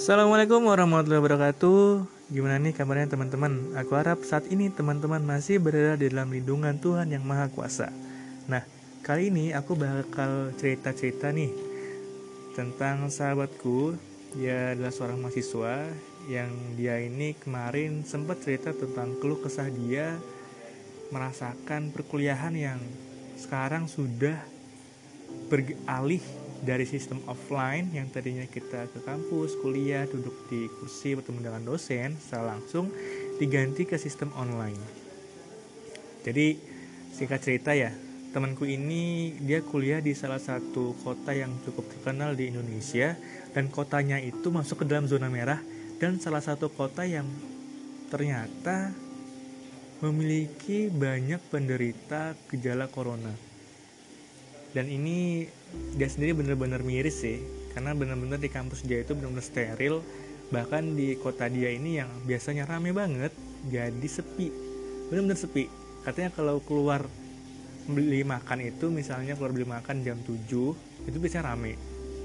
Assalamualaikum warahmatullahi wabarakatuh. Gimana nih kabarnya teman-teman? Aku harap saat ini teman-teman masih berada di dalam lindungan Tuhan yang Maha Kuasa. Nah, kali ini aku bakal cerita-cerita nih Tentang sahabatku. Dia adalah seorang mahasiswa Yang dia ini kemarin sempat cerita tentang keluh kesah dia Merasakan perkuliahan yang sekarang sudah beralih dari sistem offline yang tadinya kita ke kampus, kuliah, duduk di kursi bertemu dengan dosen secara langsung diganti ke sistem online. Jadi singkat cerita ya, temanku ini dia kuliah di salah satu kota yang cukup terkenal di Indonesia dan kotanya itu masuk ke dalam zona merah dan salah satu kota yang ternyata memiliki banyak penderita gejala corona dan ini dia sendiri benar-benar miris sih karena benar-benar di kampus dia itu benar-benar steril. Bahkan di kota dia ini yang biasanya rame banget jadi sepi. Benar-benar sepi. Katanya kalau keluar beli makan itu misalnya keluar beli makan jam 7 itu biasanya rame.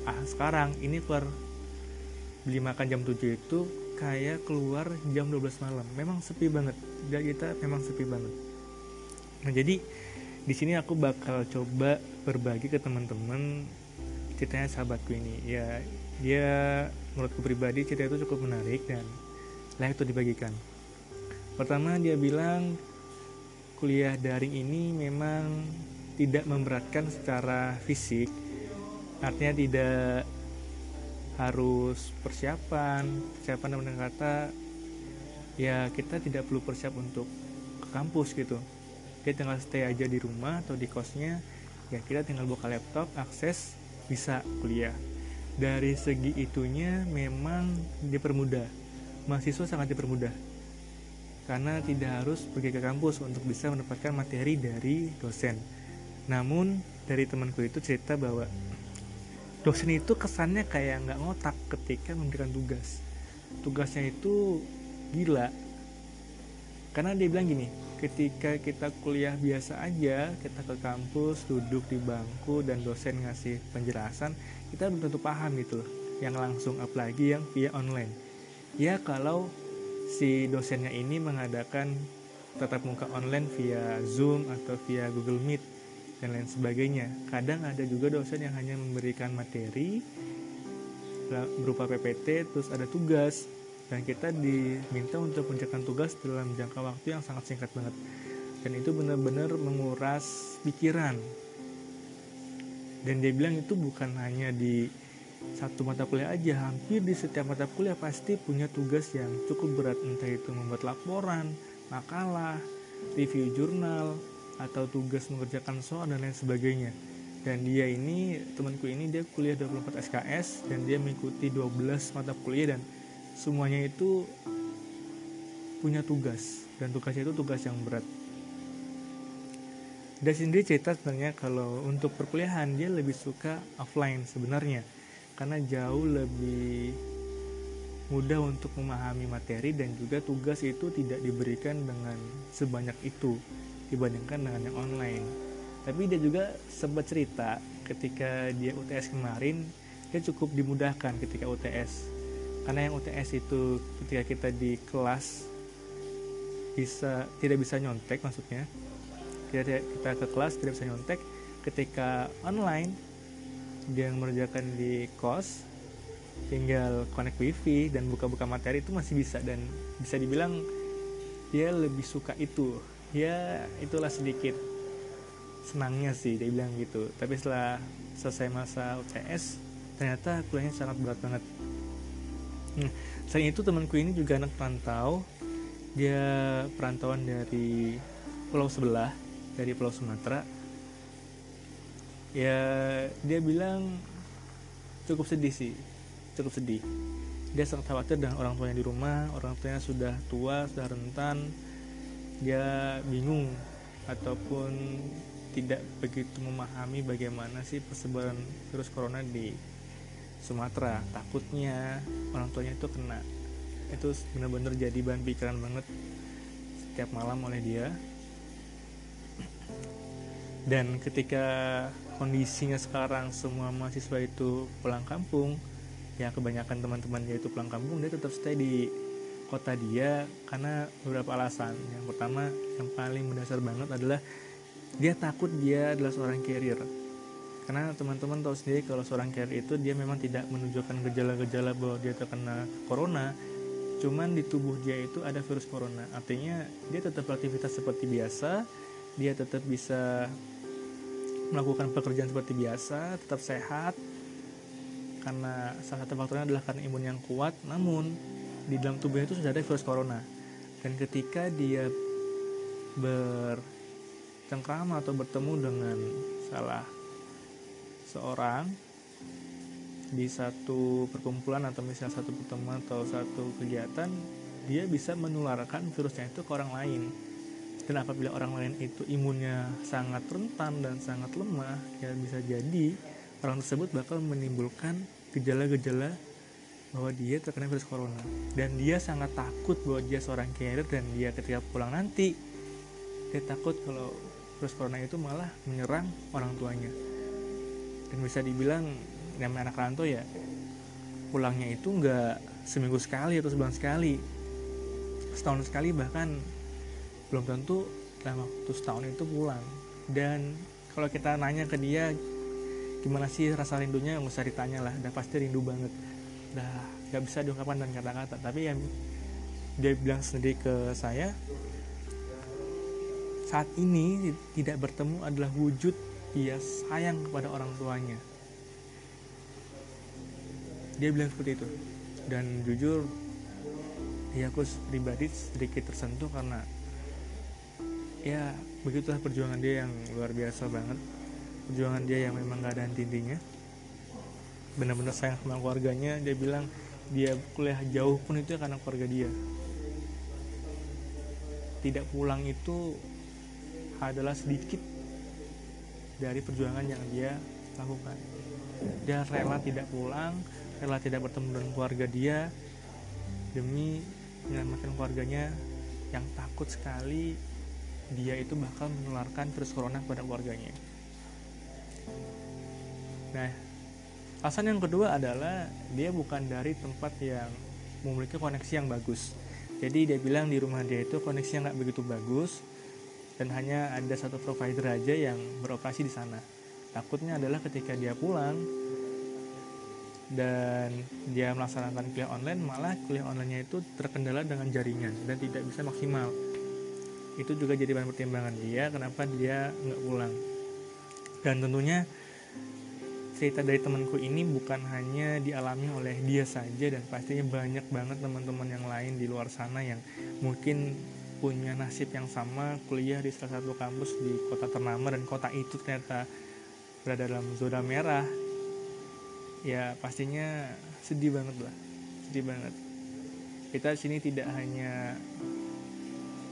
Ah sekarang ini keluar beli makan jam 7 itu kayak keluar jam 12 malam. Memang sepi banget. Dan kita memang sepi banget. Nah jadi di sini aku bakal coba berbagi ke teman-teman ceritanya sahabatku ini. Ya dia menurutku pribadi cerita itu cukup menarik dan layak untuk dibagikan. Pertama dia bilang kuliah daring ini memang tidak memberatkan secara fisik. Artinya tidak harus persiapan. Persiapan dengan kata ya kita tidak perlu persiap untuk ke kampus gitu. Dia tinggal stay aja di rumah atau di kosnya ya kita tinggal buka laptop akses bisa kuliah. Dari segi itunya memang dipermudah. Mahasiswa sangat dipermudah. Karena tidak harus pergi ke kampus untuk bisa mendapatkan materi dari dosen. Namun dari temanku itu cerita bahwa dosen itu kesannya kayak nggak ngotak ketika memberikan tugas. Tugasnya itu gila. Karena dia bilang gini ketika kita kuliah biasa aja kita ke kampus duduk di bangku dan dosen ngasih penjelasan kita belum tentu paham gitu yang langsung apalagi yang via online. Ya kalau si dosennya ini mengadakan tatap muka online via Zoom atau via Google Meet dan lain sebagainya. Kadang ada juga dosen yang hanya memberikan materi berupa PPT terus ada tugas dan kita diminta untuk mengerjakan tugas dalam jangka waktu yang sangat singkat banget. Dan itu benar-benar menguras pikiran. Dan dia bilang itu bukan hanya di satu mata kuliah aja hampir di setiap mata kuliah pasti punya tugas yang cukup berat. Entah itu membuat laporan makalah review jurnal atau tugas mengerjakan soal dan lain sebagainya. Dan dia ini temanku ini dia kuliah 24 SKS dan dia mengikuti 12 mata kuliah dan semuanya itu punya tugas dan tugasnya itu tugas yang berat. Dia sendiri cerita sebenarnya kalau untuk perkuliahan dia lebih suka offline sebenarnya karena jauh lebih mudah untuk memahami materi dan juga tugas itu tidak diberikan dengan sebanyak itu dibandingkan dengan yang online. Tapi dia juga sempat cerita ketika dia UTS kemarin dia cukup dimudahkan ketika UTS karena yang UTS itu ketika kita di kelas bisa tidak bisa nyontek maksudnya. Kita kita ke kelas tidak bisa nyontek. Ketika online dia mengerjakan di kos tinggal connect wifi dan buka-buka materi itu masih bisa. Dan bisa dibilang dia lebih suka itu. Ya itulah sedikit senangnya sih dia bilang gitu. Tapi setelah selesai masa UTS ternyata kuliahnya sangat berat banget Hmm. Selain itu temanku ini juga anak perantau. Dia perantauan dari pulau sebelah, dari pulau Sumatera. Ya, dia bilang cukup sedih sih, cukup sedih. Dia sangat khawatir dengan orang tuanya di rumah, orang tuanya sudah tua, sudah rentan. Dia bingung ataupun tidak begitu memahami bagaimana sih persebaran virus corona di Sumatera. Takutnya orang tuanya itu kena. Itu benar-benar jadi bahan pikiran banget setiap malam oleh dia. Dan ketika kondisinya sekarang semua mahasiswa itu pulang kampung ya kebanyakan teman-teman dia itu pulang kampung dia tetap stay di kota dia karena beberapa alasan. Yang pertama yang paling mendasar banget adalah dia takut dia adalah seorang carrier karena teman-teman tahu sendiri kalau seorang carrier itu dia memang tidak menunjukkan gejala-gejala bahwa dia terkena corona. Cuman di tubuh dia itu ada virus corona. Artinya dia tetap aktivitas seperti biasa dia tetap bisa melakukan pekerjaan seperti biasa tetap sehat. Karena salah satu faktornya adalah karena imun yang kuat. Namun di dalam tubuhnya itu sudah ada virus corona. Dan ketika dia bercengkrama atau bertemu dengan salah seorang di satu perkumpulan atau misalnya satu pertemuan atau satu kegiatan dia bisa menularkan virusnya itu ke orang lain. Dan apabila orang lain itu imunnya sangat rentan dan sangat lemah ya bisa jadi orang tersebut bakal menimbulkan gejala-gejala bahwa dia terkena virus corona. Dan dia sangat takut bahwa dia seorang carrier dan dia ketika pulang nanti dia takut kalau virus corona itu malah menyerang orang tuanya dan bisa dibilang namanya anak rantau ya pulangnya itu nggak seminggu sekali atau sebulan sekali. Setahun sekali bahkan belum tentu dalam waktu setahun itu pulang. Dan kalau kita nanya ke dia gimana sih rasa rindunya? Nggak usah ditanya lah udah pasti rindu banget. Udah nggak bisa diungkapkan dan kata-kata. Tapi yang dia bilang sendiri ke saya saat ini tidak bertemu adalah wujud dia sayang kepada orang tuanya. Dia bilang seperti itu. Dan jujur ya aku pribadi sedikit tersentuh karena ya begitulah perjuangan dia yang luar biasa banget. Perjuangan dia yang memang gak ada henti-hentinya. Benar-benar sayang sama keluarganya. Dia bilang dia kuliah jauh pun itu karena keluarga dia. Tidak pulang itu adalah sedikit dari perjuangan yang dia lakukan. Dia rela tidak pulang rela tidak bertemu dengan keluarga dia demi menyelamatkan keluarganya yang takut sekali dia itu bakal menularkan virus corona kepada keluarganya. Nah alasan yang kedua adalah dia bukan dari tempat yang memiliki koneksi yang bagus. Jadi dia bilang di rumah dia itu koneksinya nggak begitu bagus dan hanya ada satu provider aja yang beroperasi di sana. Takutnya adalah ketika dia pulang dan dia melaksanakan kuliah online malah kuliah onlinenya itu terkendala dengan jaringan dan tidak bisa maksimal. Itu juga jadi bahan pertimbangan dia kenapa dia nggak pulang. Dan tentunya cerita dari temanku ini bukan hanya dialami oleh dia saja dan pastinya banyak banget teman-teman yang lain di luar sana yang mungkin punya nasib yang sama kuliah di salah satu kampus di kota ternama dan kota itu ternyata berada dalam zona merah. Ya pastinya sedih banget lah sedih banget. Kita di sini tidak hanya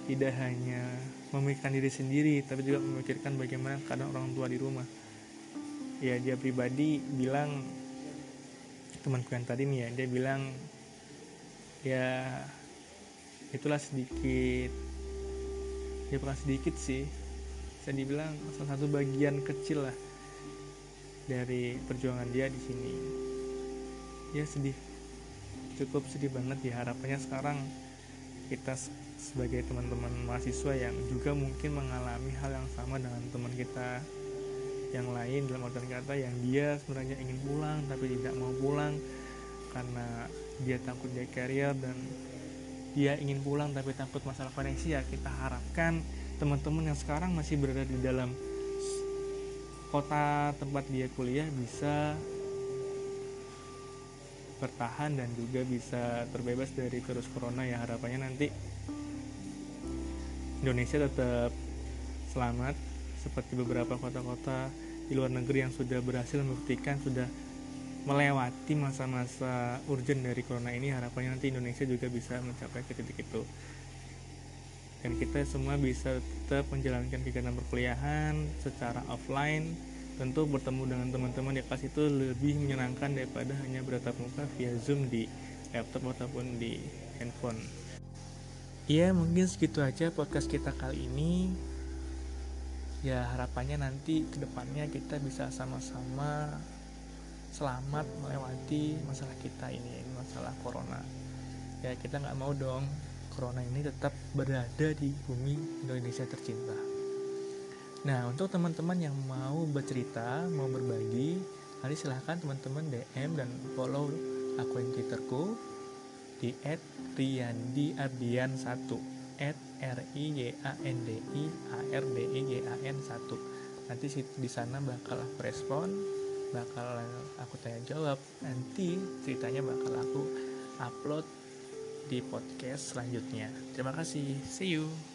tidak hanya memikirkan diri sendiri tapi juga memikirkan bagaimana keadaan orang tua di rumah. Ya dia pribadi bilang temanku yang tadi nih ya dia bilang ya itulah sedikit ya bukan sedikit sih. Saya dibilang salah satu bagian kecil lah dari perjuangan dia di sini. Ya sedih cukup sedih banget ya. Harapannya sekarang kita sebagai teman-teman mahasiswa yang juga mungkin mengalami hal yang sama dengan teman kita yang lain dalam artian kata yang dia sebenarnya ingin pulang tapi tidak mau pulang karena dia takut dia carrier dan dia ingin pulang tapi takut masalah koneksi ya kita harapkan teman-teman yang sekarang masih berada di dalam kota tempat dia kuliah bisa bertahan dan juga bisa terbebas dari virus corona. Ya harapannya nanti Indonesia tetap selamat seperti beberapa kota-kota di luar negeri yang sudah berhasil membuktikan sudah melewati masa-masa urgent dari corona ini harapannya nanti Indonesia juga bisa mencapai ke titik itu. Dan kita semua bisa tetap menjalankan kegiatan perkuliahan secara offline tentu bertemu dengan teman-teman di kelas itu lebih menyenangkan daripada hanya bertatap muka via zoom di laptop ataupun di handphone. Iya mungkin segitu aja podcast kita kali ini. Ya harapannya nanti ke depannya kita bisa sama-sama selamat melewati masalah kita ini masalah corona. Ya kita nggak mau dong corona ini tetap berada di bumi Indonesia tercinta. Nah untuk teman-teman yang mau bercerita mau berbagi nanti silahkan teman-teman DM dan follow akun twitterku di @riandiardian1 at r i y a n d i a r d i y a n 1 nanti di sana bakal respon bakal aku tanya jawab. Nanti ceritanya bakal aku upload di podcast selanjutnya. Terima kasih. See you